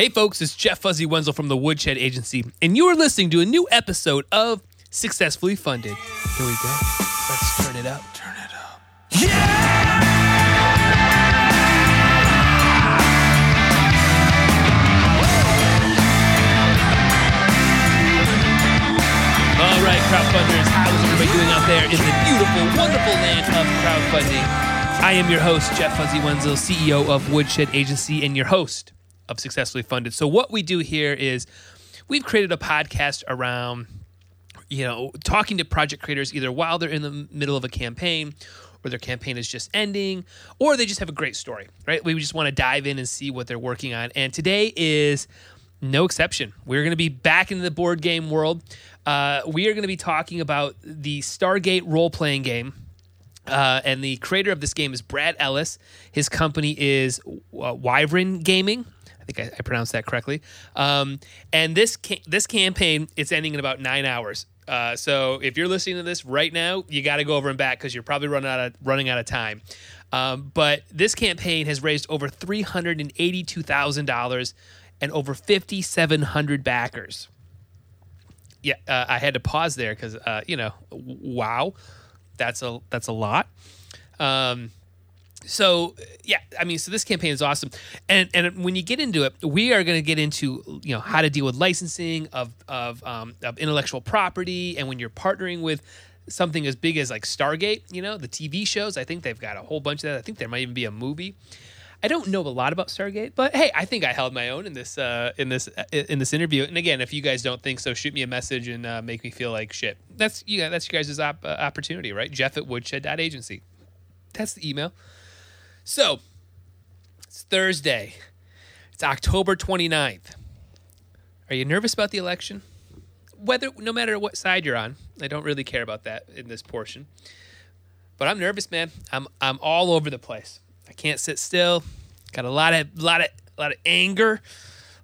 Hey, folks, it's Jeff Fuzzy Wenzel from the Woodshed Agency, and you are listening to a new episode of Successfully Funded. Here we go. Let's turn it up. Turn it up. Yeah! All right, crowdfunders, how is everybody doing out there in the beautiful, wonderful land of crowdfunding? I am your host, Jeff Fuzzy Wenzel, CEO of Woodshed Agency, and your host of Successfully Funded. So, what we do here is we've created a podcast around, you know, talking to project creators either while they're in the middle of a campaign or their campaign is just ending, or they just have a great story, right? We just want to dive in and see what they're working on. And today is no exception. We're going to be back in the board game world. Uh, we are going to be talking about the Stargate role playing game. Uh, and the creator of this game is Brad Ellis. His company is uh, Wyvern Gaming. I think I, I pronounced that correctly. Um, and this ca- this campaign it's ending in about nine hours. Uh, so if you're listening to this right now, you got to go over and back because you're probably running out of running out of time. Um, but this campaign has raised over three hundred and eighty-two thousand dollars and over fifty-seven hundred backers yeah, uh, I had to pause there because uh, you know, wow, that's a that's a lot. Um, so yeah, I mean, so this campaign is awesome, and and when you get into it, we are going to get into you know how to deal with licensing of of um, of intellectual property, and when you're partnering with something as big as like Stargate, you know, the TV shows. I think they've got a whole bunch of that. I think there might even be a movie. I don't know a lot about Stargate, but hey, I think I held my own in this uh, in this uh, in this interview. And again, if you guys don't think so, shoot me a message and uh, make me feel like shit. That's yeah, that's you guys' op- uh, opportunity, right? Jeff at woodshed.agency. That's the email. So it's Thursday. It's October 29th. Are you nervous about the election? Whether no matter what side you're on, I don't really care about that in this portion. But I'm nervous, man. I'm I'm all over the place. I can't sit still. Got a lot of lot of a lot of anger,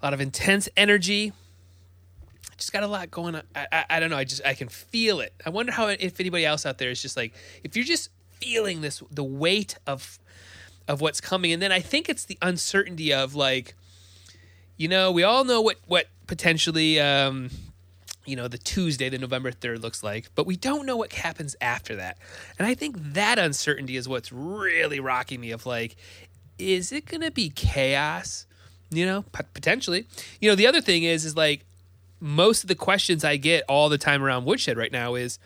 a lot of intense energy. I just got a lot going on. I, I, I don't know. I just I can feel it. I wonder how if anybody else out there is just like if you're just feeling this the weight of of what's coming, and then I think it's the uncertainty of like, you know, we all know what what potentially. Um, you know, the Tuesday, the November 3rd looks like, but we don't know what happens after that. And I think that uncertainty is what's really rocking me of like, is it going to be chaos? You know, potentially. You know, the other thing is, is like most of the questions I get all the time around Woodshed right now is,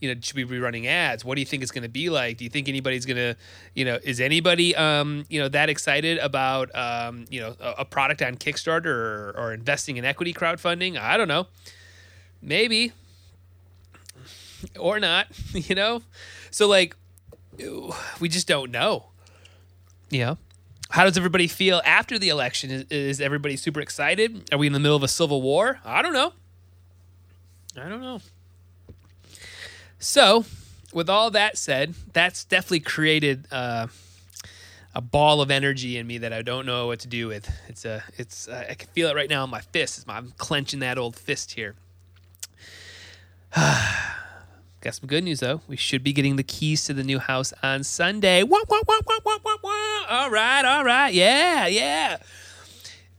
you know, should we be running ads? What do you think it's going to be like? Do you think anybody's going to, you know, is anybody, um, you know, that excited about, um, you know, a, a product on Kickstarter or, or investing in equity crowdfunding? I don't know. Maybe. Or not you know? So like we just don't know. Know how does everybody feel after the election? Is, is everybody super excited? Are we in the middle of a civil war? I don't know. I don't know so with all that said that's definitely created uh, a ball of energy in me that I don't know what to do with. It's a, it's, I can feel it right now in my fist. I'm clenching that old fist here. Got some good news though. We should be getting the keys to the new house on Sunday. Wah, wah, wah. All right, all right, yeah, yeah.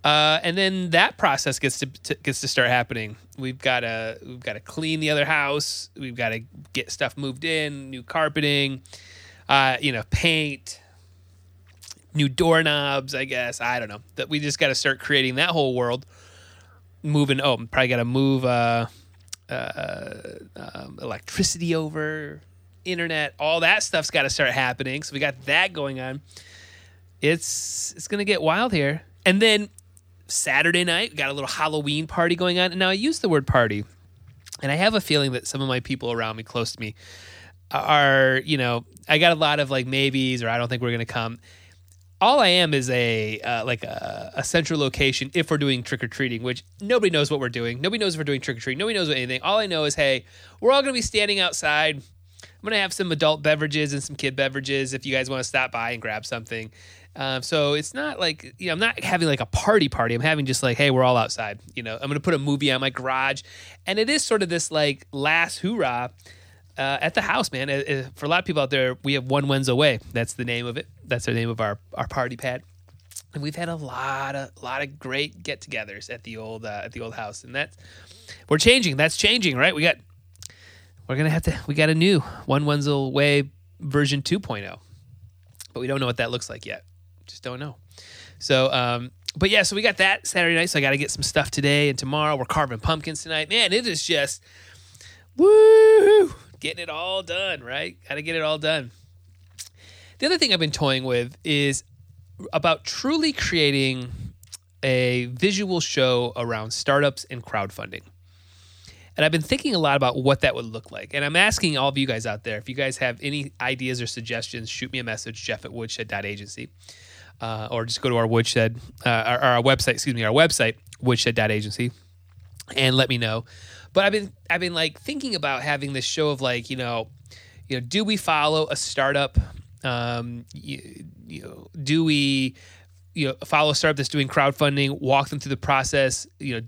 Uh, and then that process gets to, to gets to start happening. We've got to we've got to clean the other house. We've got to get stuff moved in, new carpeting, uh, you know, paint, new doorknobs. I guess I don't know. That we just got to start creating that whole world. Moving. Oh, probably got to move. Uh, uh, um, electricity over, internet, all that stuff's got to start happening. So we got that going on. It's it's gonna get wild here. And then Saturday night, we got a little Halloween party going on. And now I use the word party, and I have a feeling that some of my people around me, close to me, are you know I got a lot of like maybes or I don't think we're gonna come all I am is a uh, like a, a, central location if we're doing trick or treating, which nobody knows what we're doing. Nobody knows if we're doing trick or treating. Nobody knows anything. All I know is, hey, we're all gonna be standing outside. I'm gonna have some adult beverages and some kid beverages if you guys want to stop by and grab something. Um, so it's not like you know I'm not having like a party party. I'm having just like, hey, we're all outside. You know, I'm gonna put a movie on my garage, and it is sort of this like last hoorah uh, at the house, man. Uh, uh, for a lot of people out there, we have one Wenzel Way. That's the name of it. That's the name of our our party pad. and we've had a lot of lot of great get-togethers at the old uh, at the old house, and that's we're changing. That's changing, right? We got we're gonna have to we got a new one Wenzel way version 2.0, but we don't know what that looks like yet. Just don't know. So, um, but yeah, so we got that Saturday night. So I got to get some stuff today and tomorrow. We're carving pumpkins tonight. Man, it is just woo, getting it all done. Right? Got to get it all done. The other thing I've been toying with is about truly creating a visual show around startups and crowdfunding. And I've been thinking a lot about what that would look like. And I'm asking all of you guys out there if you guys have any ideas or suggestions, shoot me a message, jeff at woodshed.agency. Uh, or just go to our woodshed, uh, our, our, website, excuse me, our website, woodshed.agency, and let me know. But I've been, I've been like thinking about having this show of like, you know, you know, do we follow a startup? Um, you, you know, do we, you know, follow a startup that's doing crowdfunding, walk them through the process, you know,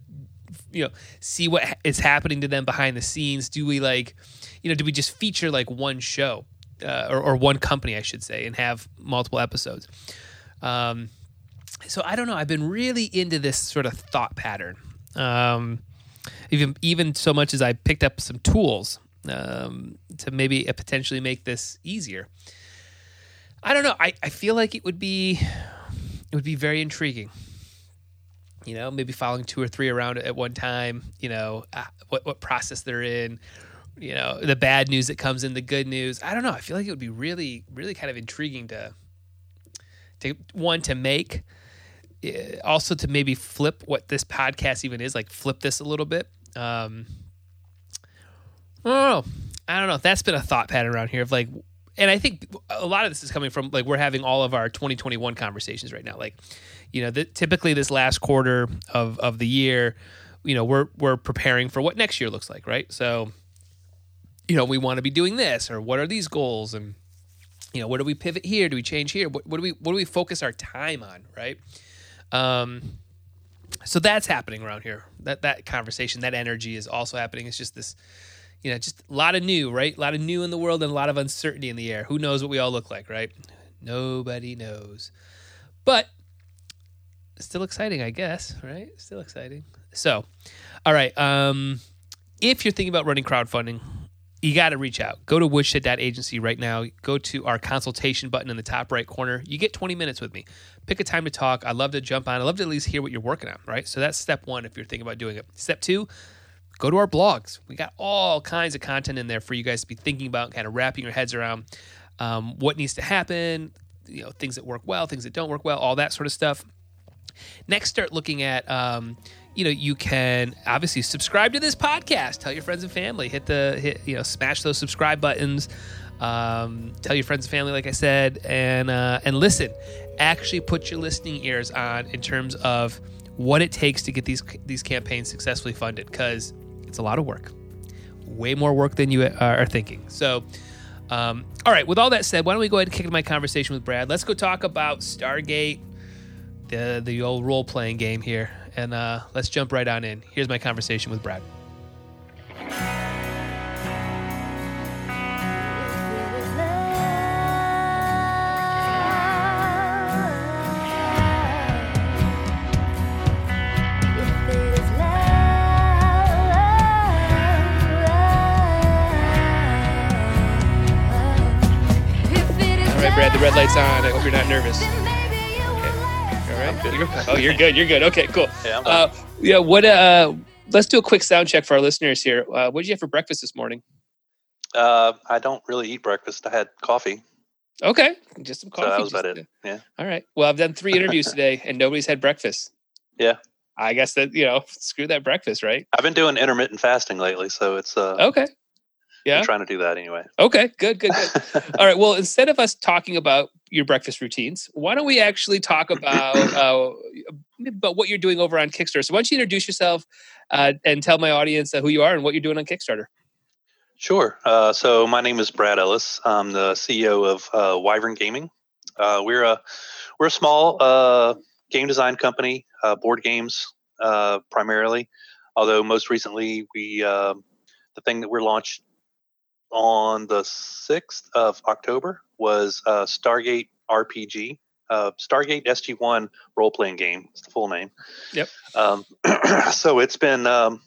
you know see what is happening to them behind the scenes do we like you know do we just feature like one show uh, or, or, one company i should say and have multiple episodes um, so i don't know. I've been really into this sort of thought pattern. Um, even even so much as i picked up some tools um, to maybe potentially make this easier. I don't know. I, I feel like it would be it would be very intriguing. You know, maybe following two or three around at one time, you know, uh, what, what process they're in, you know, the bad news that comes in, the good news. I don't know. I feel like it would be really, really kind of intriguing to, to one, to make, eh, also to maybe flip what this podcast even is, like flip this a little bit. Um, I don't know. I don't know. That's been a thought pattern around here of like, and I think a lot of this is coming from like we're having all of our 2021 conversations right now. Like, you know, the, typically this last quarter of of the year, you know, we're we're preparing for what next year looks like, right? So, you know, we want to be doing this, or what are these goals, and you know, what do we pivot here? Do we change here? What, what do we what do we focus our time on, right? Um, so that's happening around here. That that conversation, that energy is also happening. It's just this, you know, just a lot of new, right? A lot of new in the world and a lot of uncertainty in the air. Who knows what we all look like, right? Nobody knows. But still exciting, I guess, right? Still exciting. So, all right. Um, if you're thinking about running crowdfunding, you got to reach out. Go to woodshed.agency right now. Go to our consultation button in the top right corner. You get 20 minutes with me. Pick a time to talk. I'd love to jump on. I'd love to at least hear what you're working on, right? So that's step one if you're thinking about doing it. Step two, go to our blogs. We got all kinds of content in there for you guys to be thinking about, kind of wrapping your heads around um, what needs to happen, you know, things that work well, things that don't work well, all that sort of stuff. Next, start looking at. Um, you know, you can obviously subscribe to this podcast. Tell your friends and family. Hit the hit. You know, smash those subscribe buttons. Um, tell your friends and family, like I said, and uh, and listen. Actually, put your listening ears on in terms of what it takes to get these these campaigns successfully funded, because it's a lot of work, way more work than you are thinking. So. Um, all right, with all that said, why don't we go ahead and kick into my conversation with Brad? Let's go talk about Stargate the the old role playing game here, and uh, let's jump right on in. Here's my conversation with Brad. All right, Brad, the red light's on. I hope you're not nervous? You're, oh, you're good. You're good. Okay, cool. Yeah. Uh, yeah. What? Uh, let's do a quick sound check for our listeners here. Uh, what did you have for breakfast this morning? Uh, I don't really eat breakfast. I had coffee. Okay, just some coffee. So that was about it. Yeah. All right. Well, I've done three interviews today, and nobody's had breakfast. Yeah. I guess that you know, screw that breakfast, right? I've been doing intermittent fasting lately, so it's uh okay. Yeah, I'm trying to do that anyway. Okay, good, good, good. All right. Well, instead of us talking about your breakfast routines, why don't we actually talk about uh, about what you're doing over on Kickstarter? So, why don't you introduce yourself uh, and tell my audience uh, who you are and what you're doing on Kickstarter? Sure. Uh, so, my name is Brad Ellis. I'm the CEO of uh, Wyvern Gaming. Uh, we're a we're a small game design company, board games primarily. Although most recently, we the thing that we're launched on the 6th of October was uh, Stargate RPG. uh, Stargate SG One role playing game. It's the full name. Yep. Um, so it's been um,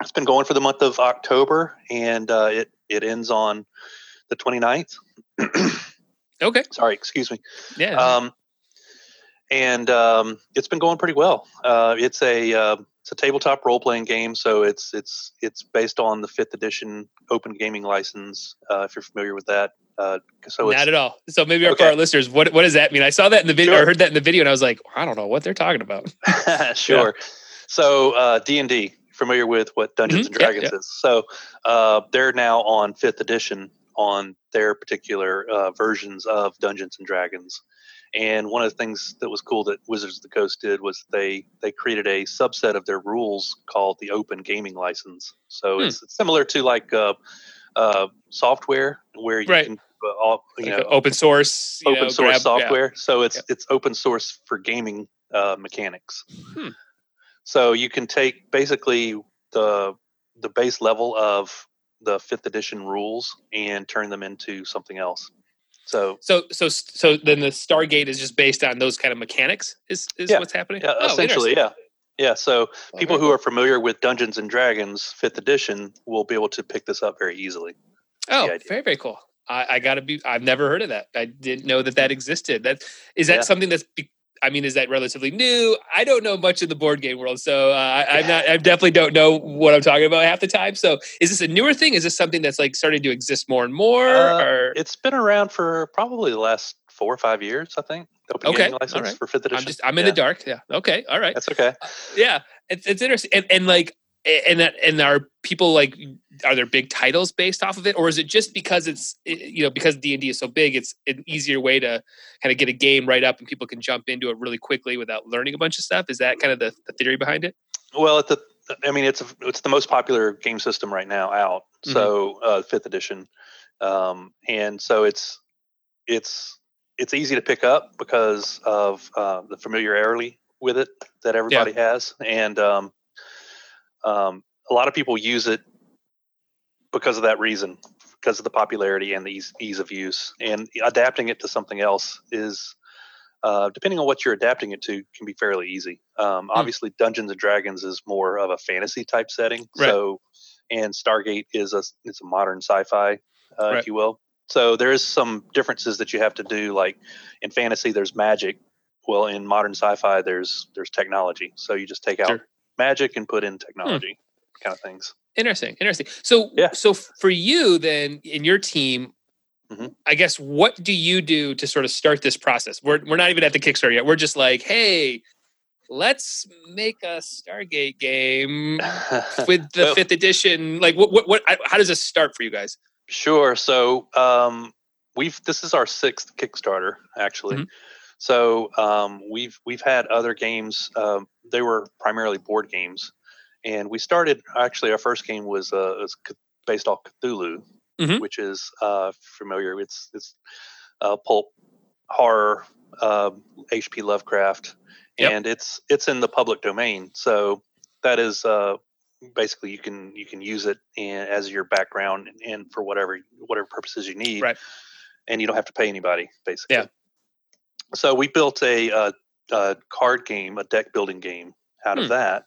it's been going for the month of October, and uh, it it ends on the 29th. Okay. Sorry, excuse me. Yeah. Um, and um, it's been going pretty well. Uh, it's a uh, it's a tabletop role playing game, so it's it's it's based on the fifth edition Open Gaming license. Uh, if you're familiar with that, uh, so Not at all. So maybe for our listeners, what what does that mean? I saw that in the video, Sure. or heard that in the video, and I was like, I don't know what they're talking about. sure. So uh, D and D, familiar with what Dungeons Mhm, and yeah, Dragons is? So uh, they're now on fifth edition on their particular uh, versions of Dungeons and Dragons. And one of the things that was cool that Wizards of the Coast did was they they created a subset of their rules called the Open Gaming License. So Hmm. it's, it's similar to like uh, uh, software where you Right. can uh, all, you Like know open source, open know, source grab- yeah. software. So it's Yeah. it's open source for gaming uh, mechanics. Hmm. So you can take basically the the base level of the fifth edition rules and turn them into something else. So So so so then the Stargate is just based on those kind of mechanics. Is is Yeah. what's happening? yeah, Oh, essentially, yeah, yeah. So Oh, people who are familiar with Dungeons and Dragons fifth edition will be able to pick this up very easily. Oh, very very cool. I, I gotta be. I've never heard of that. I didn't know that that hmm. existed. That is that Yeah. something that's. Be, I mean, is that relatively new? I don't know much in the board game world, so uh, I, I'm not. I definitely don't know what I'm talking about half the time. So, is this a newer thing? Is this something that's like starting to exist more and more? Uh, or It's been around for probably the last four or five years, I think. Okay, license right. for fifth edition. I'm just. I'm in the dark. Yeah. Okay. All right. That's okay. yeah it's, it's interesting and, and like and that and are people like are there big titles based off of it? Or is it just because it's you know because d&d is so big it's an easier way to kind of get a game right up and people can jump into it really quickly without learning a bunch of stuff? Is that kind of the, the theory behind it? Well, at the, I mean, it's a, it's the most popular game system right now out. Mhm. So uh, fifth edition, um, and so it's it's it's easy to pick up because of uh, the familiarity with it that everybody has, and um, um, a lot of people use it because of that reason, because of the popularity and the ease, ease of use, and adapting it to something else is uh, depending on what you're adapting it to, can be fairly easy. Um, Obviously, Dungeons and Dragons is more of a fantasy type setting, Right. so and Stargate is a it's a modern sci-fi, uh, Right. if you will. So there is some differences that you have to do. Like in fantasy, there's magic. Well, in modern sci-fi, there's there's technology. So you just take out Sure. Magic and put in technology, kind of things. interesting interesting so Yeah. so for you then in your team Mhm. I guess what do you do to sort of start this process? We're we're not even at the Kickstarter yet. We're just like, hey, let's make a Stargate game with the Well- fifth edition. Like, what what what? How does this start for you guys? Sure. So um, we've this is our sixth Kickstarter actually. Mhm. So um, we've we've had other games. Um, they were primarily board games, and we started actually our first game was uh, was based off Cthulhu, Mhm. which is uh, familiar. It's it's uh, pulp horror, uh, H.P. Lovecraft, Yep. and it's it's in the public domain. So that is uh, basically you can you can use it in, as your background and for whatever whatever purposes you need Right. and you don't have to pay anybody basically Yeah. so we built a, uh uh card game a deck building game out Hmm. of that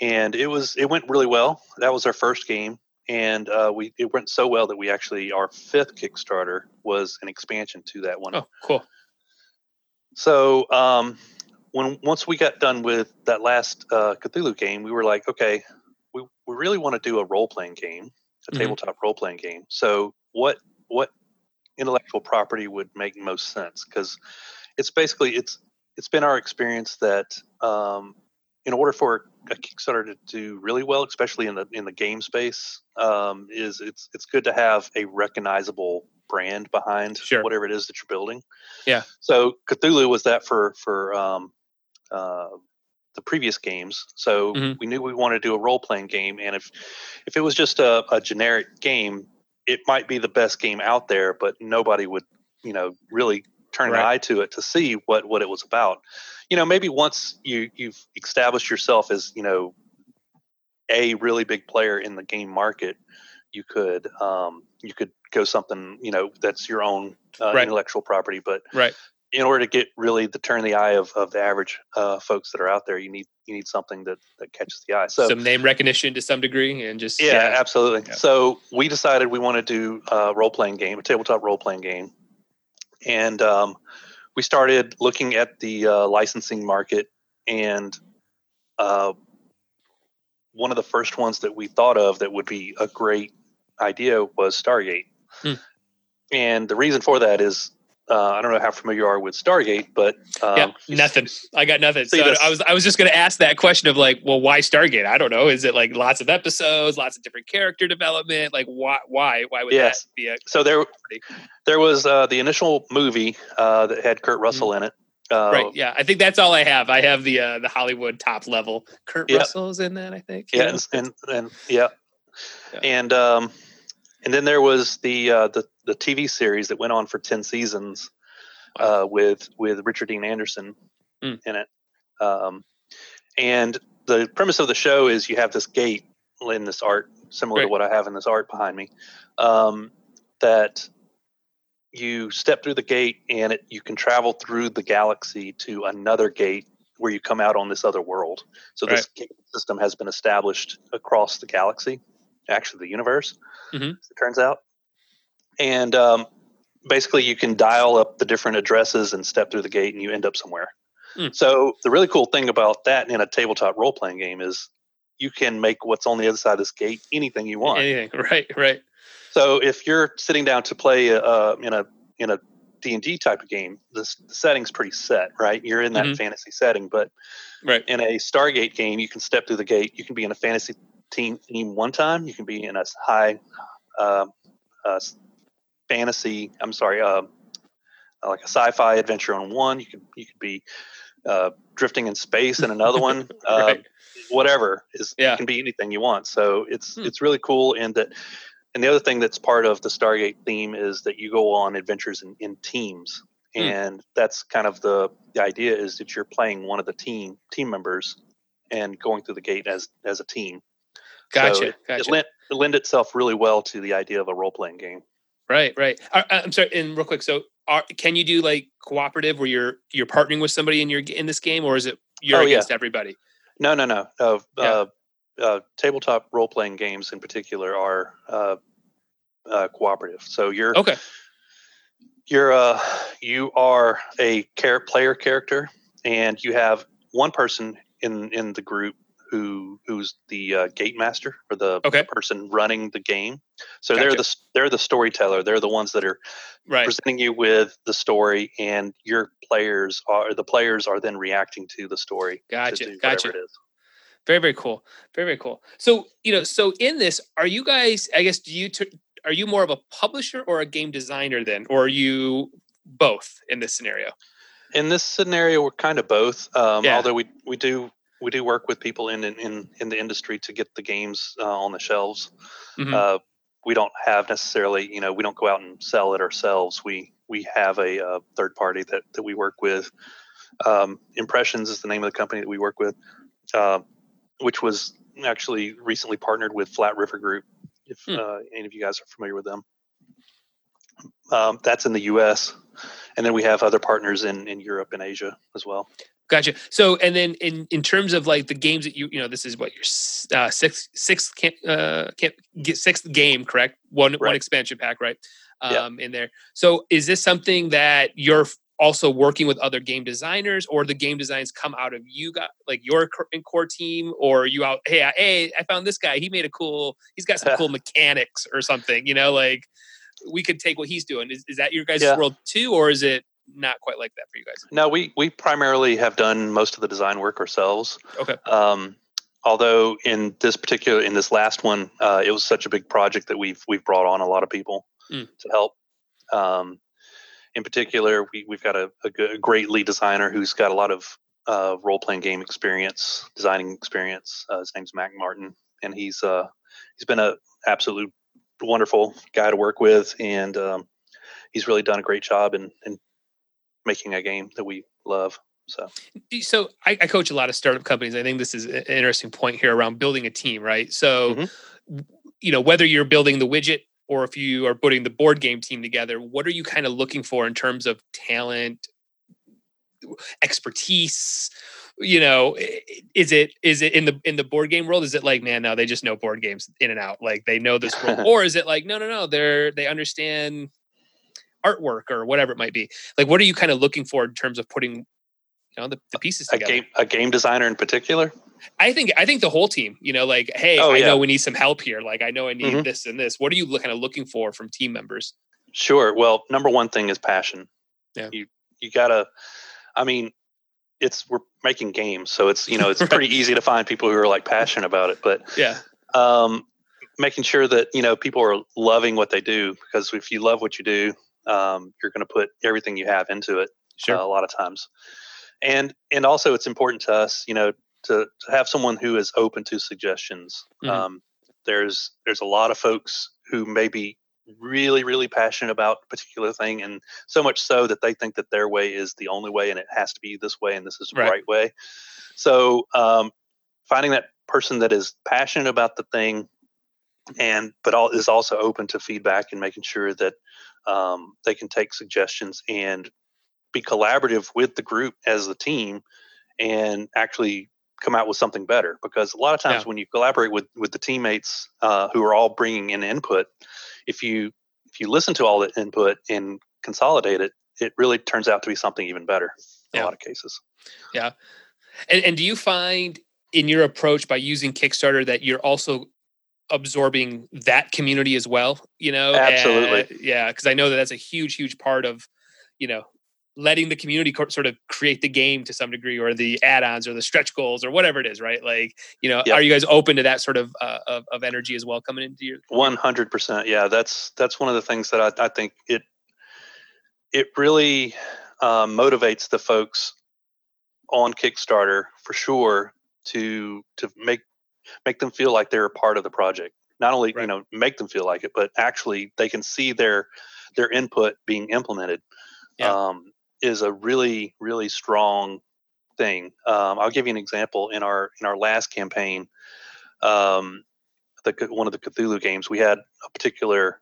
and it was it went really well that was our first game and uh, we it went so well that we actually our fifth kickstarter was an expansion to that one Oh, cool. so um, when once we got done with that last uh, Cthulhu game, we were like, okay, we, we really want to do a role playing game, a Mhm. tabletop role playing game. So what what intellectual property would make most sense? Because it's basically it's it's been our experience that um, in order for a Kickstarter to do really well, especially in the in the game space, um, is it's it's good to have a recognizable brand behind Sure. whatever it is that you're building. Yeah. So Cthulhu was that for for um, uh, the previous games. So Mhm. we knew we wanted to do a role playing game, and if if it was just a, a generic game, it might be the best game out there, but nobody would you know really turn an eye to it to see what what it was about. You know, maybe once you you've established yourself as you know a really big player in the game market, you could um, you could go something you know that's your own uh, Right. intellectual property. But Right. in order to get really to turn the eye of, of the average uh, folks that are out there, you need you need something that, that catches the eye. So some name recognition to some degree, and just yeah, yeah. absolutely. Yeah. So we decided we want to do a role playing game, a tabletop role playing game, and um, we started looking at the uh, licensing market, and uh, one of the first ones that we thought of that would be a great idea was Stargate. Hmm. And the reason for that is uh, I don't know how familiar you are with Stargate, but um, yeah, nothing. I got nothing. So I was I was just going to ask that question of like, well, why Stargate? I don't know. Is it like lots of episodes, lots of different character development? Like, why why why would yes. that be? A so there there was uh, the initial movie uh, that had Kurt Russell mm-hmm. in it. Uh, right. Yeah. I think that's all I have. I have the uh, the Hollywood top level. Kurt yeah. Russell's in that. I think. Yeah, and, and, and yeah. yeah, and um, and then there was the uh, the the TV series that went on for ten seasons uh, with with Richard Dean Anderson mm. in it. Um, and the premise of the show is you have this gate in this art, similar right. to what I have in this art behind me, um, that you step through the gate and it, you can travel through the galaxy to another gate where you come out on this other world. So this right. system has been established across the galaxy, actually the universe. Mm-hmm. it turns out, and um, basically you can dial up the different addresses and step through the gate, and you end up somewhere. Mm. So the really cool thing about that in a tabletop role playing game is you can make what's on the other side of this gate anything you want. Anything, right, right. So if you're sitting down to play uh, in a in a D and D type of game, the, the, setting's pretty set, right? You're in that mm-hmm. fantasy setting, but right. in a Stargate game, you can step through the gate. You can be in a fantasy team, team one time. You can be in a high uh, uh, fantasy. I'm sorry, uh, like a sci-fi adventure on one. You could you could be uh, drifting in space in another one. right. Uh, whatever is yeah. can be anything you want. So it's hmm. it's really cool, and that. And the other thing that's part of the Stargate theme is that you go on adventures in, in teams, hmm. and that's kind of the the idea is that you're playing one of the team team members and going through the gate as as a team. Gotcha. So it, gotcha. It lent, it lend itself really well to the idea of a role playing game. Right, right. Uh, I'm sorry, and real quick. So, are, can you do like cooperative where you're you're partnering with somebody in your in this game, or is it you're oh, against yeah. everybody? No, no, no. Uh, yeah. uh, uh, tabletop role playing games in particular are uh, uh, cooperative. So you're okay. You're uh, you are a care player character, and you have one person in in the group who who's the uh, gate master or the, okay. person running the game. So gotcha. they're the they're the storyteller. They're the ones that are right. presenting you with the story, and your players are the players are then reacting to the story. Gotcha, gotcha. Very very cool. Very very cool. So you know, so in this, are you guys? I guess do you t- are you more of a publisher or a game designer then, or are you both in this scenario? In this scenario, we're kind of both. Um, yeah. Although we we do we do work with people in in in the industry to get the games uh, on the shelves. Mm-hmm. Uh, we don't have necessarily, you know, we don't go out and sell it ourselves. We we have a, a uh, third party that that we work with. Um, Impressions is the name of the company that we work with, uh, which was actually recently partnered with Flat River Group. If uh, any of you guys are familiar with them, um, that's in the U.S. And then we have other partners in in Europe and Asia as well. Gotcha. So, and then in in terms of like the games that you you know, this is what your uh, sixth sixth can't uh get sixth game, correct? One right. one expansion pack, right? Um, in there. So, is this something that you're also working with other game designers, or the game designs come out of you got like your core team, or you out? Hey, I, hey, I found this guy. He made a cool. He's got some cool mechanics or something. You know, like we could take what he's doing. Is, is that your guys' yeah. world too, or is it not quite like that for you guys? No, we we primarily have done most of the design work ourselves. Okay. Um, although in this particular in this last one, uh, it was such a big project that we've we've brought on a lot of people mm. to help. Um, in particular, we we've got a, a, good, a, great lead designer who's got a lot of uh, role playing game experience, designing experience. Uh, his name's Mac Martin, and he's uh, he's been a absolute wonderful guy to work with, and um, he's really done a great job in, in making a game that we love. So, so I, I, coach a lot of startup companies. I think this is an interesting point here around building a team, right? So, mm-hmm. you know, whether you're building the widget or if you are putting the board game team together, what are you kind of looking for in terms of talent, expertise you know is it is it in the in the board game world is it like man no they just know board games in and out like they know this world or is it like no no no they're they understand artwork or whatever it might be like what are you kind of looking for in terms of putting you know the, the pieces a together game a game designer in particular i think i think the whole team you know like hey Oh, i yeah. know we need some help here like i know i need Mhm. this and this what are you kind of looking for from team members Sure. Well, number one thing is passion. Yeah. You you gotta. I mean, it's we're making games, so it's you know it's pretty easy to find people who are like passionate about it. But yeah um, making sure that you know people are loving what they do because if you love what you do, um, you're going to put everything you have into it. sure uh, a lot of times, and and also it's important to us, you know, to, to have someone who is open to suggestions. Mhm. Um, there's there's a lot of folks who may be really really passionate about a particular thing and so much so that they think that their way is the only way and it has to be this way and this is the Right. right, way so um, finding that person that is passionate about the thing and but all is also open to feedback and making sure that um, they can take suggestions and be collaborative with the group as a team and actually come out with something better because a lot of times Yeah. when you collaborate with with the teammates uh, who are all bringing in input if you if you listen to all the input and consolidate it it really turns out to be something even better in Yeah. a lot of cases Yeah. And, and do you find in your approach by using Kickstarter that you're also absorbing that community as well? You know, Absolutely. Uh, yeah, because I know that that's a huge, huge part of, you know, letting the community co- sort of create the game to some degree, or the add-ons, or the stretch goals, or whatever it is, right? Like, you know, Yep. are you guys open to that sort of uh, of, of energy as well coming into your? One hundred percent. Yeah, that's that's one of the things that I, I think it it really um, motivates the folks on Kickstarter for sure to to make make them feel like they're a part of the project. Not only Right. you know make them feel like it, but actually they can see their their input being implemented. Yeah. Um, is a really really strong thing. Um, I'll give you an example. In our in our last campaign, um, the one of the Cthulhu games, we had a particular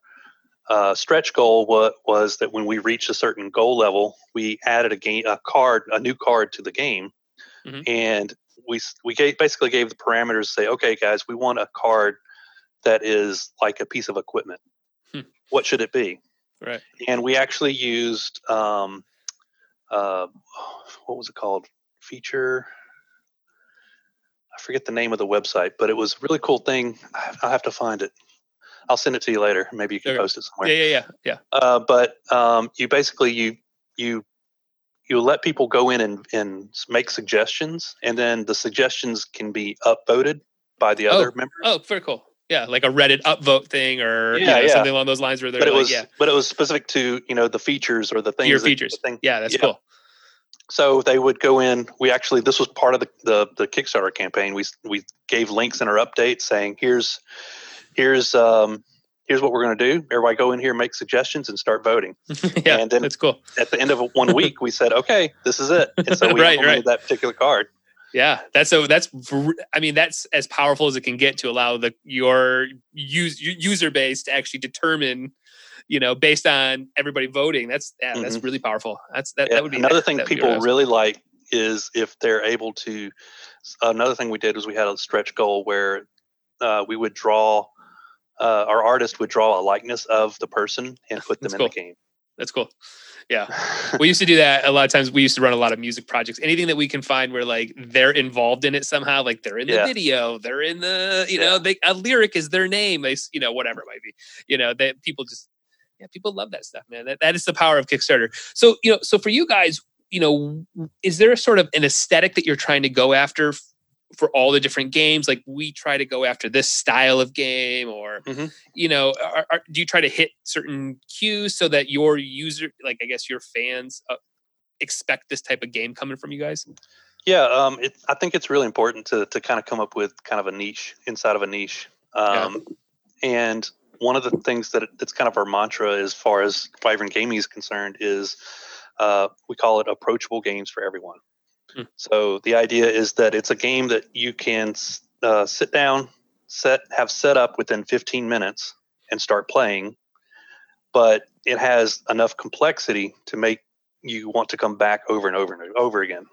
uh, stretch goal. What was that when we reached a certain goal level, we added a game a card, a new card to the game, Mhm. and we we gave, basically gave the parameters. Say, okay, guys, we want a card that is like a piece of equipment. Hmm. What should it be? Right. and we actually used um, uh, what was it called? Feature. I forget the name of the website, but it was a really cool thing. I- I'll have to find it. I'll send it to you later. Maybe you can Okay. post it somewhere. Yeah, yeah, yeah, yeah. Uh, but um, you basically you you you let people go in and, and make suggestions, and then the suggestions can be upvoted by the Oh, other members. Oh, very cool. Yeah, like a Reddit upvote thing, or you know, yeah. something along those lines, where they're but it like, was yeah, but it was specific to you know the features or the things your that- features. thing- Yeah, that's Yeah. cool. So they would go in. We actually this was part of the, the the Kickstarter campaign. We we gave links in our update saying here's here's um here's what we're going to do. Everybody go in here, make suggestions, and start voting. yeah, And then- that's cool. At the end of one week, we said, okay, this is it. And so we Right, implemented that particular card. Yeah, that's so. That's I mean, that's as powerful as it can get to allow the your use user base to actually determine, you know, based on everybody voting. That's yeah, that's really powerful. That's that. Mm-hmm. Yeah, that would be another thing that people really like is if they're able to. Another thing we did was we had a stretch goal where uh, we would draw. Uh, our artist would draw a likeness of the person and put them That's in cool. the game. That's cool. Yeah, we used to do that a lot of times. We used to run a lot of music projects. Anything that we can find where like they're involved in it somehow, like they're in the Yeah. video, they're in the you know, they a lyric is their name. They you know whatever it might be. You know that people just yeah, people love that stuff, man. That that is the power of Kickstarter. So you know, so for you guys, you know, is there a sort of an aesthetic that you're trying to go after? For all the different games, like we try to go after this style of game, or Mhm. you know, are, are, do you try to hit certain cues so that your user, like I guess your fans, uh, expect this type of game coming from you guys? Yeah, um, it, I think it's really important to to kind of come up with kind of a niche inside of a niche. Um, And one of the things that that's kind of our mantra as far as Wyvern Gaming is concerned is uh, we call it approachable games for everyone. Hmm. So the idea is that it's a game that you can uh, sit down, set have set up within 15 minutes and start playing, but it has enough complexity to make you want to come back over and over and over again.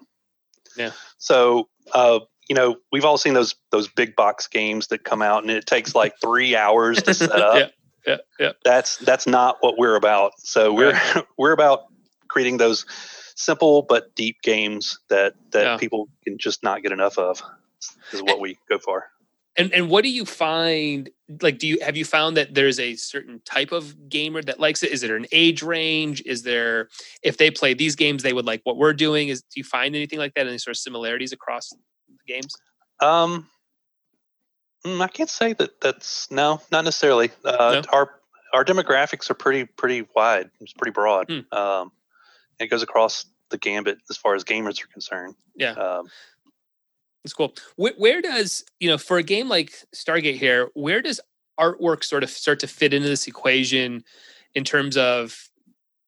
Yeah. So, uh, you know, we've all seen those those big box games that come out and it takes like three hours to set up. yeah, yeah, yeah. That's that's not what we're about. So we're we're about creating those simple but deep games that that Yeah. people can just not get enough of. Is what we go for. And and what do you find? Like, do you have you found that there's a certain type of gamer that likes it? Is there an age range? Is there if they play these games, they would like what we're doing? Is do you find anything like that? Any sort of similarities across the games? Um, mm, I can't say that that's no, not necessarily. Uh, No? Our our demographics are pretty pretty wide. It's pretty broad. Hmm. Um, it goes across the gambit as far as gamers are concerned. Yeah. Um, That's cool. Where, where does you know for a game like Stargate here, where does artwork sort of start to fit into this equation in terms of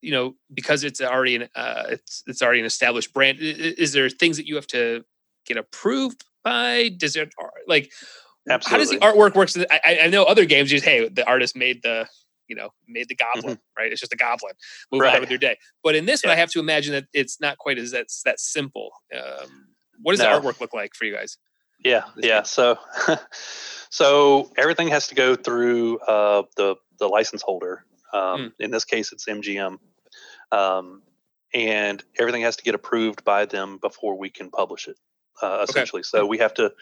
you know because it's already an uh, it's it's already an established brand? Is there things that you have to get approved by? Does it like how does the artwork work? So I, I- I know other games just hey the artist made the you know made the goblin right it's just a goblin move on Mm-hmm. With your day but in this one i have to imagine that it's not quite as that's that simple um, what does No. the artwork look like for you guys Yeah, yeah. game? So, so everything has to go through uh, the the license holder. Um, In this case, it's MGM, um, and everything has to get approved by them before we can publish it. Uh, essentially, so we have to,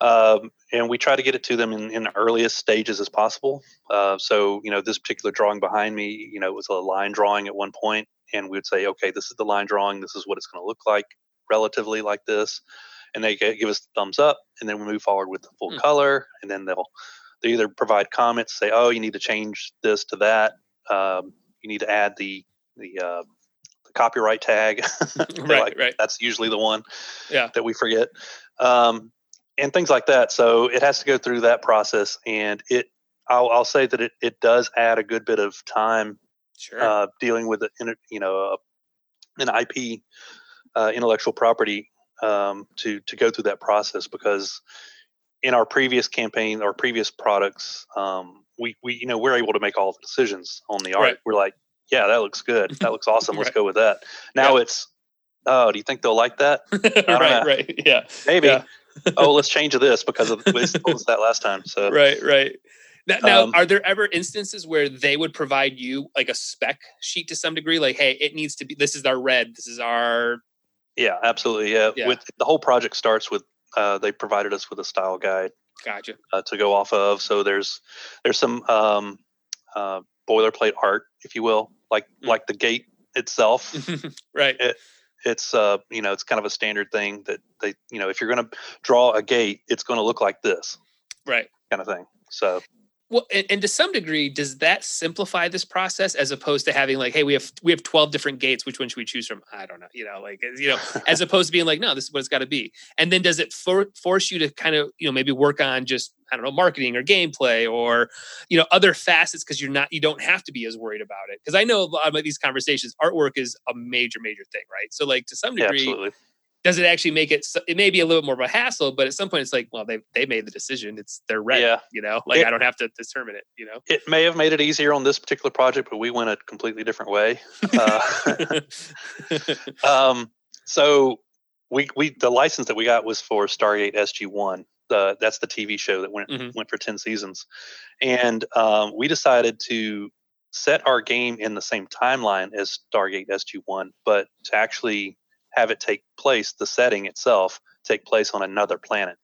um, and we try to get it to them in, in the earliest stages as possible. Uh, so, you know, this particular drawing behind me, you know, it was a line drawing at one point, and we would say, okay, this is the line drawing. This is what it's going to look like, relatively like this and they gi- give us the thumbs up, and then we move forward with the full Hmm. color, and then they'll they either provide comments, say, oh, you need to change this to that, um, you need to add the the, uh, the copyright tag. Right like, right That's usually the one Yeah. that we forget, um, and things like that. So it has to go through that process, and it. I'll, I'll say that it, it does add a good bit of time sure uh, dealing with a, you know uh, an IP uh, intellectual property um, to to go through that process because in our previous campaign or previous products um, we we you know we're able to make all the decisions on the art Right. we're like yeah that looks good that looks awesome let's go with that now it's oh do you think they'll like that right know. right yeah maybe Yeah. oh let's change this because of we told that last time so right right now, now Um, are there ever instances where they would provide you like a spec sheet to some degree like hey it needs to be this is our red this is our yeah absolutely yeah, Yeah. with the whole project starts with uh, they provided us with a style guide gotcha uh, to go off of. So there's there's some um, uh, boilerplate art, if you will, like Mm. like the gate itself. right it's uh, you know it's kind of a standard thing that they you know if you're going to draw a gate, it's going to look like this right kind of thing. So Well, and, and to some degree, does that simplify this process as opposed to having like, hey, we have we have twelve different gates. Which one should we choose from? I don't know. You know, like you know, as opposed to being like, no, this is what it's got to be. And then does it for, force you to kind of you know maybe work on just I don't know marketing or gameplay or you know other facets because you're not you don't have to be as worried about it because I know a lot of these conversations artwork is a major major thing, right? So like to some yeah, degree, absolutely. Does it actually make it? It may be a little more of a hassle, but at some point it's like, well, they they made the decision. It's they're ready. Yeah. You know, like It- I don't have to determine it. You know. It may have made it easier on this particular project, but we went a completely different way. Uh, um, so we we the license that we got was for Stargate SG One. Uh, that's the TV show that went Mhm. went for ten seasons, and um, we decided to set our game in the same timeline as Stargate SG One, but to actually have it take place, the setting itself take place on another planet,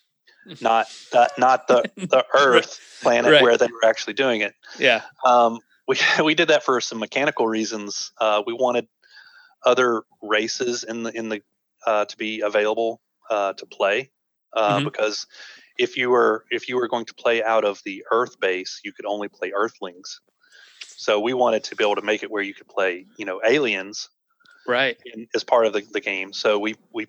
not that not the the Earth planet Right. where they were actually doing it. yeah. Um, we we did that for some mechanical reasons. Uh, we wanted other races in the in the uh, to be available uh, to play uh, Mhm. because if you were if you were going to play out of the Earth base, you could only play Earthlings. So we wanted to be able to make it where you could play, you know, aliens Right. in, as part of the, the game. So we we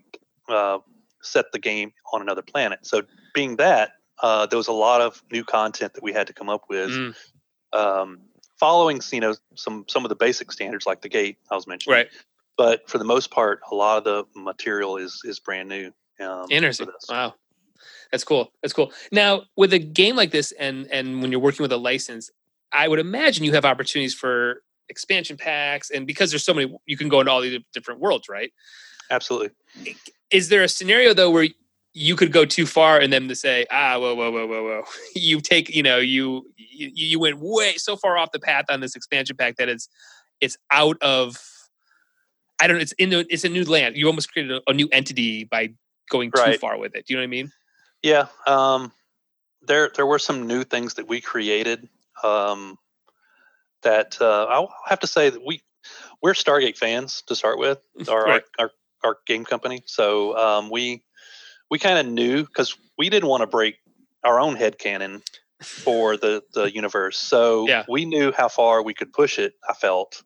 uh, set the game on another planet. So being that, uh, there was a lot of new content that we had to come up with Mm, um, following you know some some of the basic standards like the gate I was mentioning. right. But for the most part, a lot of the material is is brand new. Um, Interesting. Wow. That's cool. That's cool. Now, with a game like this and and when you're working with a license, I would imagine you have opportunities for expansion packs, and because there's so many, you can go into all these different worlds, right? Absolutely. Is there a scenario though where you could go too far and then to say, ah, whoa, whoa, whoa, whoa, whoa, you take, you know, you you, you went way so far off the path on this expansion pack that it's it's out of I don't know, it's in it's a new land. You almost created a, a new entity by going too Right. far with it. Do you know what I mean? Yeah. Um, there there were some new things that we created. Um, that uh, I'll have to say that we we're Stargate fans to start with. Our Right. our, our, our game company. So um, we we kind of knew because we didn't want to break our own head canon for the the universe. So Yeah. we knew how far we could push it. I felt.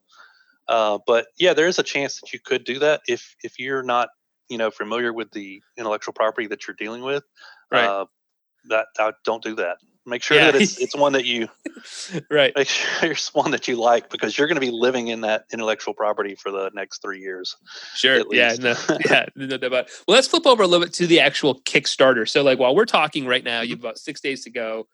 Uh, but yeah, there is a chance that you could do that if if you're not you know familiar with the intellectual property that you're dealing with. Right. Uh, that uh, don't do that. Make sure Yeah. that it's it's one that you right. make sure it's one that you like because you're going to be living in that intellectual property for the next three years. Sure. Yeah. No, yeah. No doubt. Well, let's flip over a little bit to the actual Kickstarter. So, like, while we're talking right now, you have about six days to go.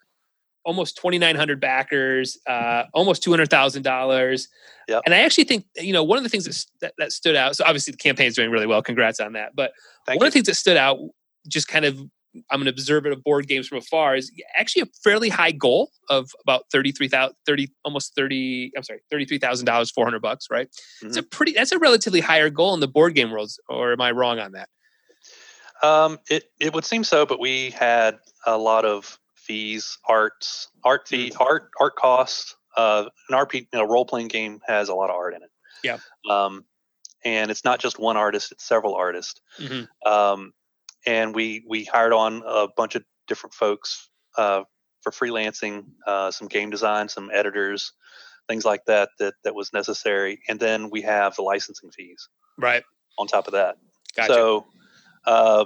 Almost twenty nine hundred backers. Uh, almost two hundred thousand dollars. Yep. And I actually think you know one of the things that, that that stood out. So obviously the campaign's doing really well. Congrats on that. But Thank one you. of the things that stood out, just kind of, I'm an observer of board games from afar, is actually a fairly high goal of about 33,000, 30, almost 30, I'm sorry, $33,000, 400 bucks, right? It's a pretty, that's a relatively higher goal in the board game world. Or am I wrong on that? Um, it it would seem so, but we had a lot of fees, arts, art fee, Mm. art art costs. Uh, an RP, you know, role playing game has a lot of art in it. Yeah. Um, and it's not just one artist; it's several artists. Mhm. Um, and we we hired on a bunch of different folks uh, for freelancing, uh, some game design, some editors, things like that that that was necessary. And then we have the licensing fees Right. on top of that. Gotcha. So uh,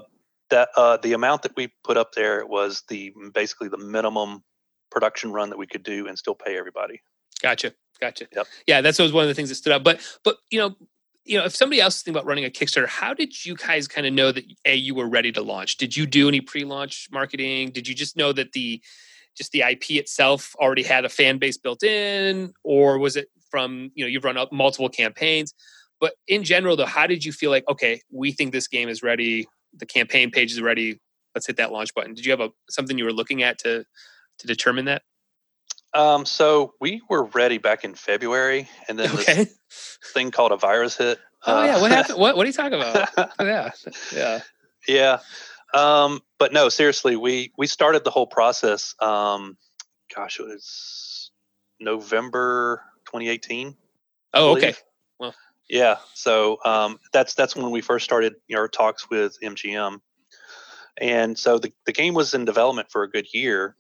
that uh, the amount that we put up there was the basically the minimum production run that we could do and still pay everybody. Gotcha. Gotcha. Yep. Yeah, that's was one of the things that stood out. But but you know, you know, if somebody else is thinking about running a Kickstarter, how did you guys kind of know that a you were ready to launch? Did you do any pre-launch marketing? Did you just know that the just the IP itself already had a fan base built in, or was it from you know you've run up multiple campaigns? But in general, though, how did you feel like okay, we think this game is ready, the campaign page is ready, let's hit that launch button? Did you have a something you were looking at to to determine that? Um, so we were ready back in February, and then Okay. this thing called a virus hit. Oh Uh, yeah, what happened? What what are you talking about? Oh, yeah, yeah. yeah. Um, but no, seriously, we we started the whole process. Um, gosh, it was November 2018. Oh, okay. Well. Yeah. So um, that's that's when we first started you know, our talks with MGM, and so the the game was in development for a good year,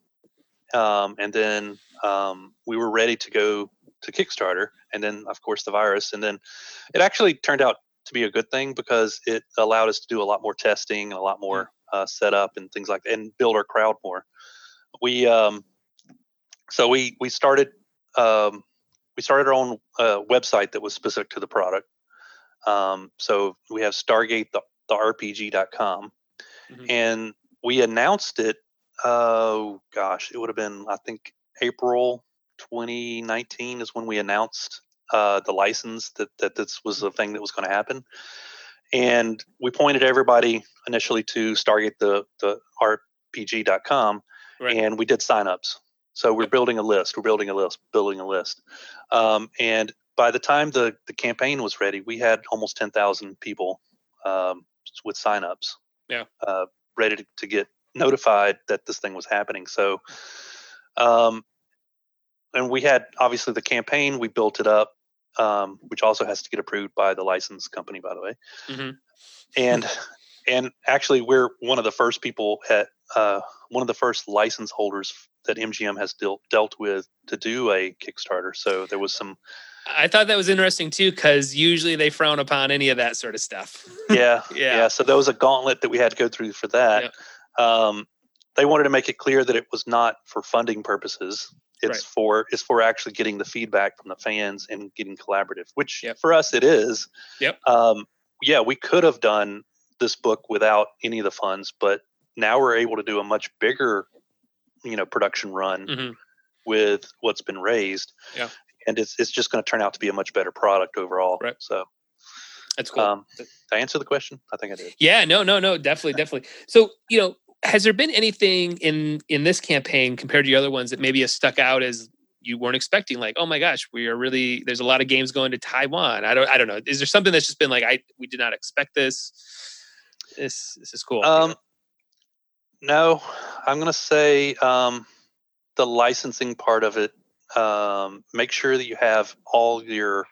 um, and then um, we were ready to go to Kickstarter, and then of course the virus, and then it actually turned out to be a good thing because it allowed us to do a lot more testing and a lot more uh, setup and things like that, and build our crowd more. We um, so we we started um, we started our own uh, website that was specific to the product. Um, so we have Stargate the, the RPG.com, Mhm. and we announced it. Oh gosh, it would have been I think April 2019 is when we announced uh, the license that that this was the thing that was going to happen, and we pointed everybody initially to Stargate the the RPG.com, Right. and we did signups. So we're building a list. We're building a list. Building a list. Um, and by the time the the campaign was ready, we had almost ten thousand people um, with signups. Yeah. Uh, ready to, to get notified that this thing was happening. So, um, and we had obviously the campaign. We built it up, um, which also has to get approved by the license company, by the way. Mhm. And and actually, we're one of the first people at uh, one of the first license holders that MGM has dealt dealt with to do a Kickstarter. So there was some, I thought that was interesting too, because usually they frown upon any of that sort of stuff. yeah, Yeah. yeah. So there was a gauntlet that we had to go through for that. Um, they wanted to make it clear that it was not for funding purposes. It's Right. for it's for actually getting the feedback from the fans and getting collaborative, which Yep. for us it is. Yep. Um, yeah, we could have done this book without any of the funds, but now we're able to do a much bigger, you know, production run Mhm. with what's been raised. Yeah. and it's it's just going to turn out to be a much better product overall. Right. So That's cool. um, did I answer the question? I think I did. Yeah, no, no, no, definitely, definitely. So, you know, has there been anything in in this campaign compared to your other ones that maybe has stuck out as you weren't expecting? Like, oh my gosh, we are really there's a lot of games going to Taiwan. I don't, I don't know. Is there something that's just been like, I we did not expect this. This this is cool. Um, no, I'm to say um, the licensing part of it. Um, make sure that you have all your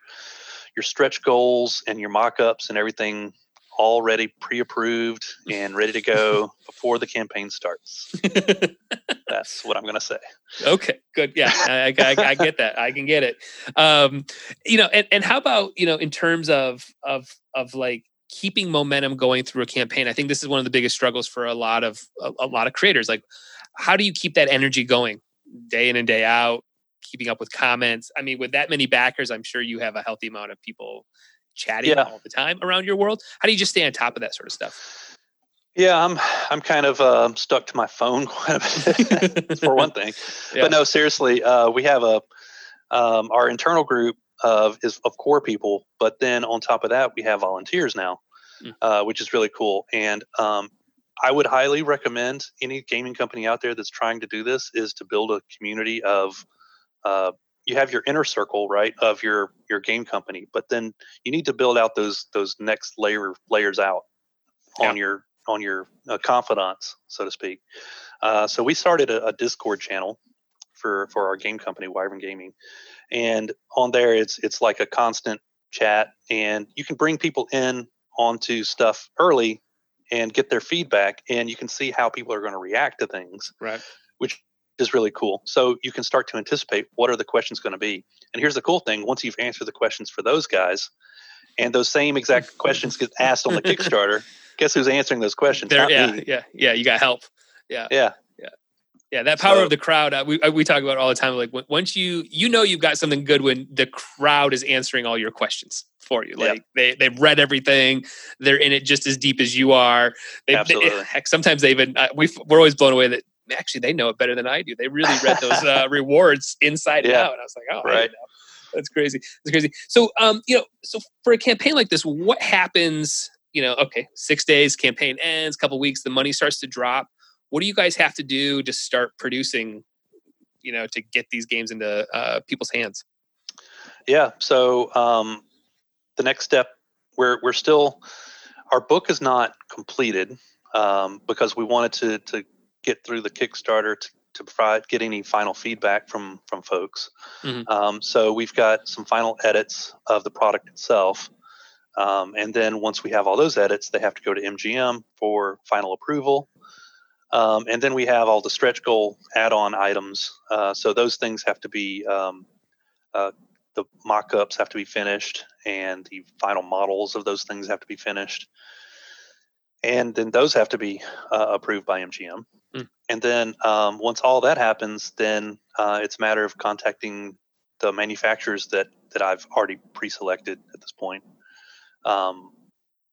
your stretch goals and your mock-ups and everything already pre-approved and ready to go before the campaign starts. That's what I'm going to say. Okay, good. Yeah, I, I, I get that. I can get it. Um, you know, and, and how about you know in terms of of of like keeping momentum going through a campaign? I think this is one of the biggest struggles for a lot of a, a lot of creators. Like, how do you keep that energy going day in and day out? Keeping up with comments. I mean, with that many backers, I'm sure you have a healthy amount of people chatting Yeah. all the time around your world. How do you just stay on top of that sort of stuff? Yeah, I'm I'm kind of um, stuck to my phone quite a bit for one thing. Yeah. But no, seriously, uh, we have a um, our internal group of is of core people, but then on top of that, we have volunteers now, Mm. uh, which is really cool. And um, I would highly recommend any gaming company out there that's trying to do this is to build a community of. You have your inner circle, right, of your your game company, but then you need to build out those those next layer layers out on your on your uh, confidants, so to speak. Uh, so we started a, a Discord channel for for our game company, Wyvern Gaming, and on there it's it's like a constant chat, and you can bring people in onto stuff early and get their feedback, and you can see how people are going to react to things, Right. which is really cool. So you can start to anticipate what are the questions going to be. And here's the cool thing: once you've answered the questions for those guys, and those same exact questions get asked on the Kickstarter, guess who's answering those questions? There, yeah, me. yeah, yeah. You got help. Yeah. Yeah, yeah, yeah. that power So- of the crowd. Uh, we uh, we talk about all the time. Like once you you know you've got something good when the crowd is answering all your questions for you. Yeah. Like they they've read everything. They're in it just as deep as you are. They, they- Absolutely. heck, sometimes they even uh, we we're always blown away that actually they know it better than I do. They really read those uh, rewards inside and Yeah. out. And I was like, oh, Right. That's crazy. That's crazy. So, um, you know, so for a campaign like this, what happens? You know, okay, six days, campaign ends, couple weeks, the money starts to drop. What do you guys have to do to start producing? You know, to get these games into uh, people's hands. Yeah. So um, the next step, we're we're still our book is not completed um, because we wanted to to get through the Kickstarter to, to provide get any final feedback from from folks. Mhm. Um, so we've got some final edits of the product itself. Um, and then once we have all those edits, they have to go to MGM for final approval. Um, and then we have all the stretch goal add-on items. Uh, so those things have to be um, uh, the mock-ups have to be finished and the final models of those things have to be finished and then those have to be uh, approved by mgm Mm. and then um, once all that happens then uh, it's a matter of contacting the manufacturers that that i've already pre-selected at this point um,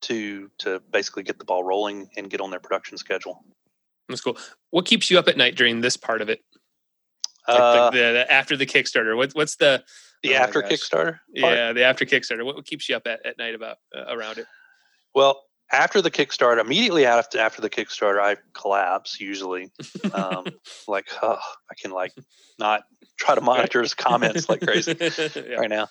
to to basically get the ball rolling and get on their production schedule That's cool. What keeps you up at night during this part of it? Like uh, the, the, the after the Kickstarter. What, what's the the oh after kickstarter part? yeah the after Kickstarter? What, what keeps you up at, at night about uh, around it? Well, after the Kickstarter, immediately after after the Kickstarter, I collapse usually. Um, like, oh, I can like not try to monitor his comments like crazy yeah. right now,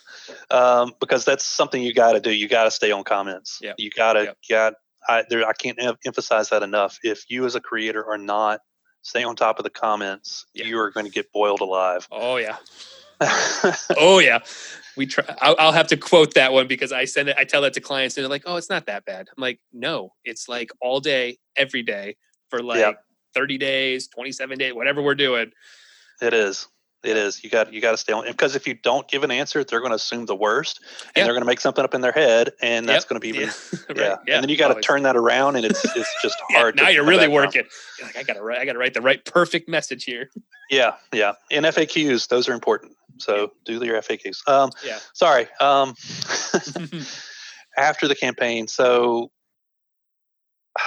um, because that's something you got to do. You got to stay on comments. Yep. You got to Yep. got. I there. I can't em- emphasize that enough. If you as a creator are not staying on top of the comments, Yeah. you are going to get boiled alive. Oh yeah. Oh yeah. We try. I'll, I'll have to quote that one because I send it. I tell that to clients, and they're like, "Oh, it's not that bad." I'm like, "No, it's like all day, every day for like Yep. 30 days, 27 days, whatever we're doing." It is. It is. You got you got to stay on because if you don't give an answer, they're going to assume the worst, and Yeah. they're going to make something up in their head, and that's Yep. going to be even yeah. yeah. right. yeah. And then you got to turn that around, and it's it's just hard. now to you're really working. You're like, I gotta write. I gotta write the right perfect message here. Yeah, yeah. And FAQs, those are important. So do your FAQs. Um, Yeah. Sorry. Um, after the campaign, so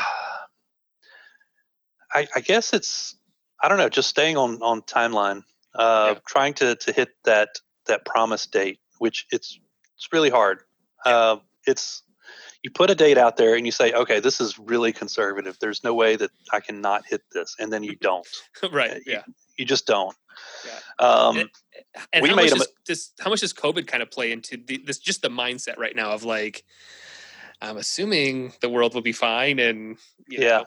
I, I guess it's I don't know, just staying on on timeline, uh, Yeah. trying to to hit that that promised date, which it's it's really hard. Uh, it's you put a date out there and you say, okay, this is really conservative. There's no way that I cannot hit this, and then you don't. right. You, Yeah. you just don't. Yeah. Um, And- And We how made much does this? How much does COVID kind of play into the, this? Just the mindset right now of like, I'm assuming the world will be fine, and you Yeah. know,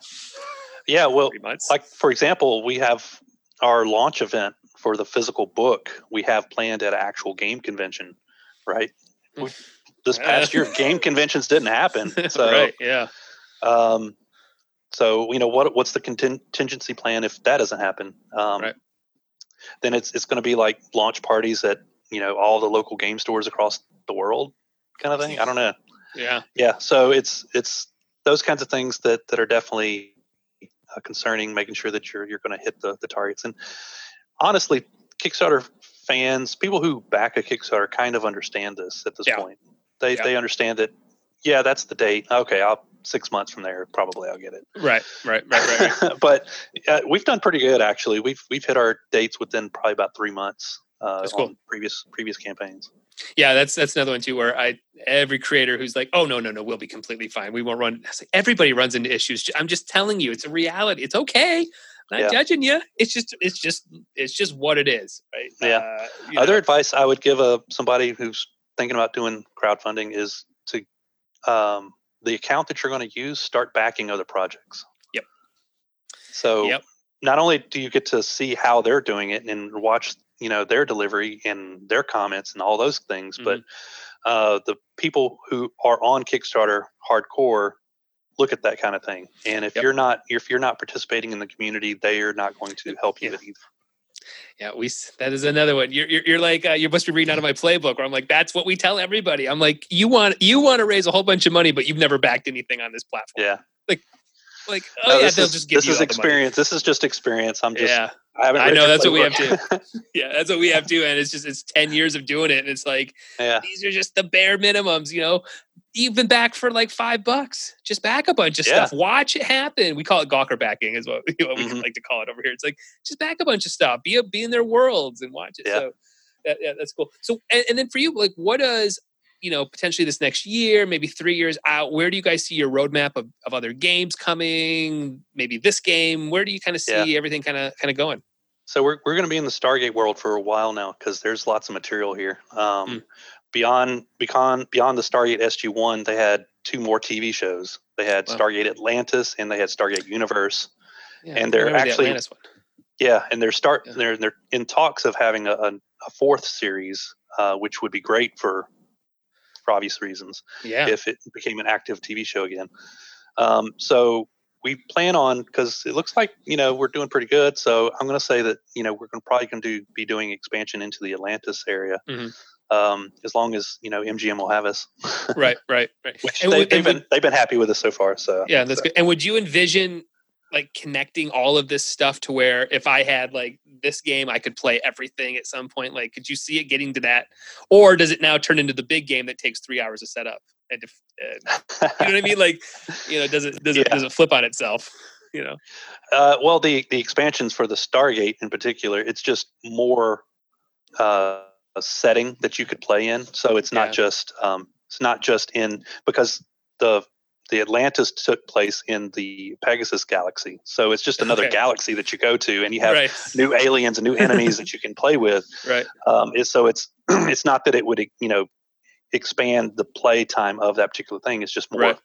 yeah, well, like for example, we have our launch event for the physical book. We have planned at an actual game convention, right? We, this past year, game conventions didn't happen, so right. Yeah. Um, so you know what what's the contingency plan if that doesn't happen? Um, Right. Then it's it's going to be like launch parties at you know all the local game stores across the world, kind of thing. I don't know. Yeah. Yeah, so it's it's those kinds of things that that are definitely uh, concerning. Making sure that you're you're going to hit the the targets. And honestly, Kickstarter fans, people who back a Kickstarter, kind of understand this at this Yeah. point. They Yeah. they understand that. Yeah, that's the date. Okay, I'll six months from there probably I'll get it. Right. Right. Right. Right. right. but uh, we've done pretty good actually. We've we've hit our dates within probably about three months. Uh, That's cool. on previous previous campaigns. Yeah, that's that's another one too. Where I every creator who's like, "Oh no, no, no, we'll be completely fine. We won't run." Say, Everybody runs into issues. I'm just telling you, it's a reality. It's okay. I'm not Yeah. judging you. It's just, it's just, it's just what it is, right? Yeah. Uh, Other know, advice I would give a somebody who's thinking about doing crowdfunding is to um, the account that you're going to use start backing other projects. Yep. So Yep. not only do you get to see how they're doing it and watch you know their delivery and their comments and all those things, but Mm-hmm. uh, the people who are on Kickstarter hardcore look at that kind of thing. And if Yep. you're not if you're not participating in the community, they are not going to help you Yeah. either. Yeah, we. That is another one. You're, you're, you're like, uh, you're supposed be reading out of my playbook. Where I'm like, that's what we tell everybody. I'm like, you want, you want to raise a whole bunch of money, but you've never backed anything on this platform. Yeah. Like, like oh No, yeah, they'll is, just give this you is all the money. experience. This is just experience. I'm just Yeah, I haven't. I know, that's what we have to. yeah, that's what we have to, And it's just, it's ten years of doing it, and it's like, yeah. these are just the bare minimums, you know. Even back for like five bucks, just back a bunch of Yeah. stuff. Watch it happen. We call it Gawker backing, is what, what we like to call it over here. It's like just back a bunch of stuff. Be a, be in their worlds and watch it. Yeah. So that, yeah, that's cool. So and, and then for you, like, what does you know potentially this next year, maybe three years out? Where do you guys see your roadmap of, of other games coming? Maybe this game. Where do you kind of see Yeah. everything kind of kind of going? So we're we're going to be in the Stargate world for a while now because there's lots of material here. Um, Mm. Beyond beyond beyond the Stargate SG One, they had two more TV shows. They had Wow. Stargate Atlantis and they had Stargate Universe. Yeah, And they're the actually- one. Yeah, and they're start Yeah. they're they're in talks of having a, a, a fourth series, uh, which would be great for for obvious reasons. Yeah. if it became an active TV show again. Um, so we plan on because it looks like you know we're doing pretty good. So I'm going to say that you know we're going probably going to be doing expansion into the Atlantis area. Mhm. Um, as long as you know MGM will have us, right, right, right. which And they, and been they've been happy with us so far. So Yeah, that's so, good. And would you envision like connecting all of this stuff to where if I had like this game, I could play everything at some point? Like, could you see it getting to that, or does it now turn into the big game that takes three hours to set up? And if, uh, you know what I mean? Like, you know, does it does it Yeah. does it flip on itself? You know? Uh, well, the the expansions for the Stargate in particular, it's just more uh, setting that you could play in. So it's not Yeah. just um, it's not just in because the the Atlantis took place in the Pegasus galaxy. So it's just another Okay. galaxy that you go to, and you have right, new aliens and new enemies that you can play with. right. Um, so it's it's not that it would you know expand the play time of that particular thing. It's just more Right.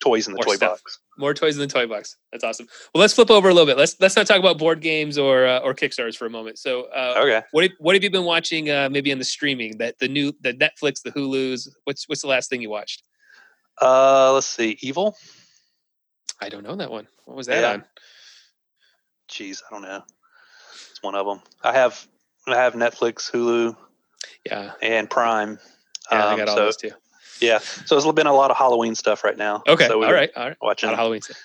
Toys in the More toy stuff. box. More toys in the toy box. That's awesome. Well, let's flip over a little bit. Let's let's not talk about board games or uh, or Kickstarters for a moment. So, uh, Okay. What have, what have you been watching? Uh, maybe on the streaming that the new the Netflix, the Hulu's. What's what's the last thing you watched? Uh, let's see. Evil. I don't know that one. What was that Yeah. on? Geez, I don't know. It's one of them. I have I have Netflix, Hulu, Yeah, and Prime. yeah, I Um, got all so those too. Yeah, so there's been a lot of Halloween stuff right now. Okay, so we're right all right watching. Halloween. stuff.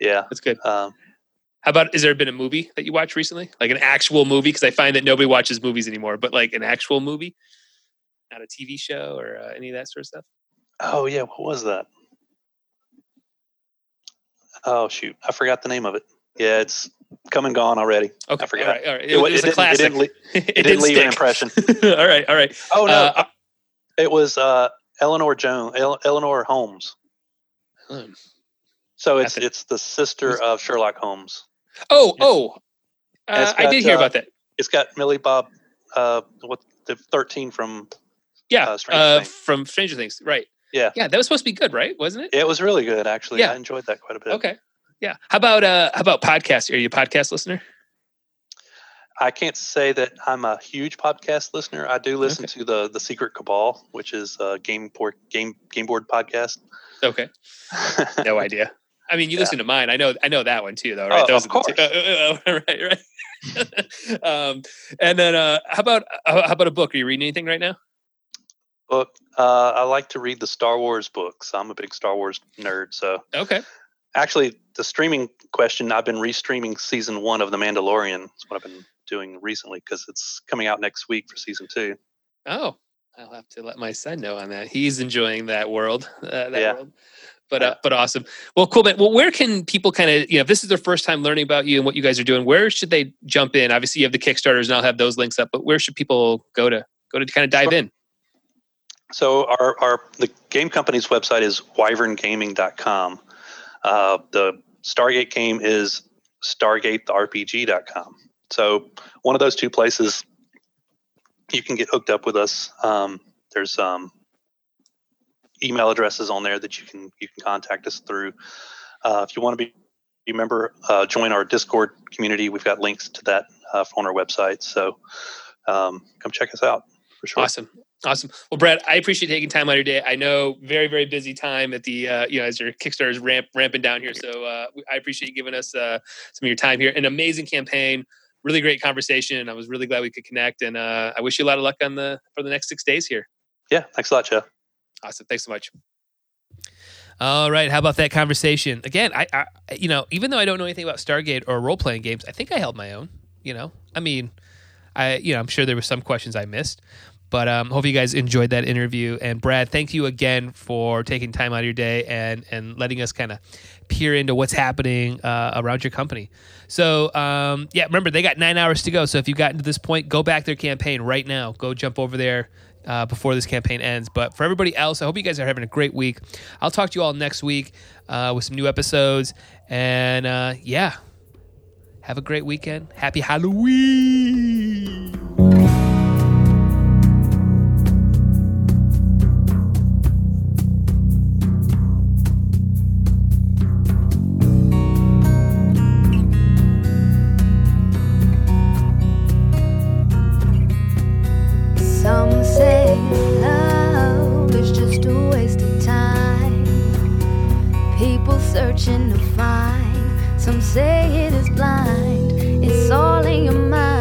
Yeah. That's good. Um, How about? Is there been a movie that you watched recently, like an actual movie? Because I find that nobody watches movies anymore, but like an actual movie, not a TV show or uh, any of that sort of stuff. oh yeah, what was that? Oh shoot, I forgot the name of it. Yeah, it's come and gone already. Okay, I forgot. All right, all right. It, It, wa- was it a didn't, it classic. didn't, le- it it didn't leave an impression. all right, all right. Oh no, Uh, it was uh, Eleanor Jones, El- Eleanor Holmes. Hmm. So it's That's it's the sister of Sherlock Holmes. Oh, oh. Uh, it's I did hear uh, about that. It's got Millie Bob, uh, what the thirteen from. Yeah, uh, Stranger uh, from Stranger Things. Right. Yeah. Yeah, that was supposed to be good, right? Wasn't it? It was really good, actually. Yeah. I enjoyed that quite a bit. Okay. Yeah. How about uh how about podcasts? Are you a podcast listener? I can't say that I'm a huge podcast listener. I do listen to the the Secret Cabal, which is a game board game game board podcast. Okay. No idea. I mean, you Yeah. listen to mine. I know. I know that one too, though, right? Oh, of are the two- uh, uh, uh, right, right. um, and then, uh, how about uh, how about a book? Are you reading anything right now? Book. Uh, I like to read the Star Wars books. I'm a big Star Wars nerd. So Okay. actually, the streaming question, I've been restreaming season one of The Mandalorian. That's what I've been doing recently because it's coming out next week for season two. Oh, I'll have to let my son know on that. He's enjoying that world. Uh, that Yeah. world. But Yeah. uh, but awesome. Well, cool. Man. Well, where can people kind of you know if this is their first time learning about you and what you guys are doing? Where should they jump in? Obviously, you have the Kickstarters, and I'll have those links up. But where should people go to go to kind of dive Sure. in? So our, our the game company's website is wyverngaming.com. Uh, the Stargate game is stargatetherpg.com. So one of those two places you can get hooked up with us. Um, there's um, email addresses on there that you can you can contact us through. Uh, if you want to be a member, uh, join our Discord community. We've got links to that uh, on our website. So um, come check us out for sure. Awesome. Awesome. Well, Brad, I appreciate taking time out of your day. I know very, very busy time at the, uh, you know, as your Kickstarter is ramp, ramping down here. So uh, I appreciate you giving us uh, some of your time here. An amazing campaign, really great conversation. I was really glad we could connect, and uh, I wish you a lot of luck on the for the next six days here. Yeah, thanks a lot, Joe. Awesome. Thanks so much. All right, how about that conversation? Again, I, I you know, even though I don't know anything about Stargate or role playing games, I think I held my own. You know, I mean, I you know, I'm sure there were some questions I missed, but um, hope you guys enjoyed that interview. And Brad, thank you again for taking time out of your day and and letting us kind of peer into what's happening uh, around your company. So um, yeah, remember they got nine hours to go. So if you've gotten to this point, go back their campaign right now. Go jump over there uh, before this campaign ends. But for everybody else, I hope you guys are having a great week. I'll talk to you all next week uh, with some new episodes. And uh, yeah, have a great weekend. Happy Halloween. Searching to find. Some say it is blind. It's all in your mind.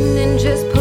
And just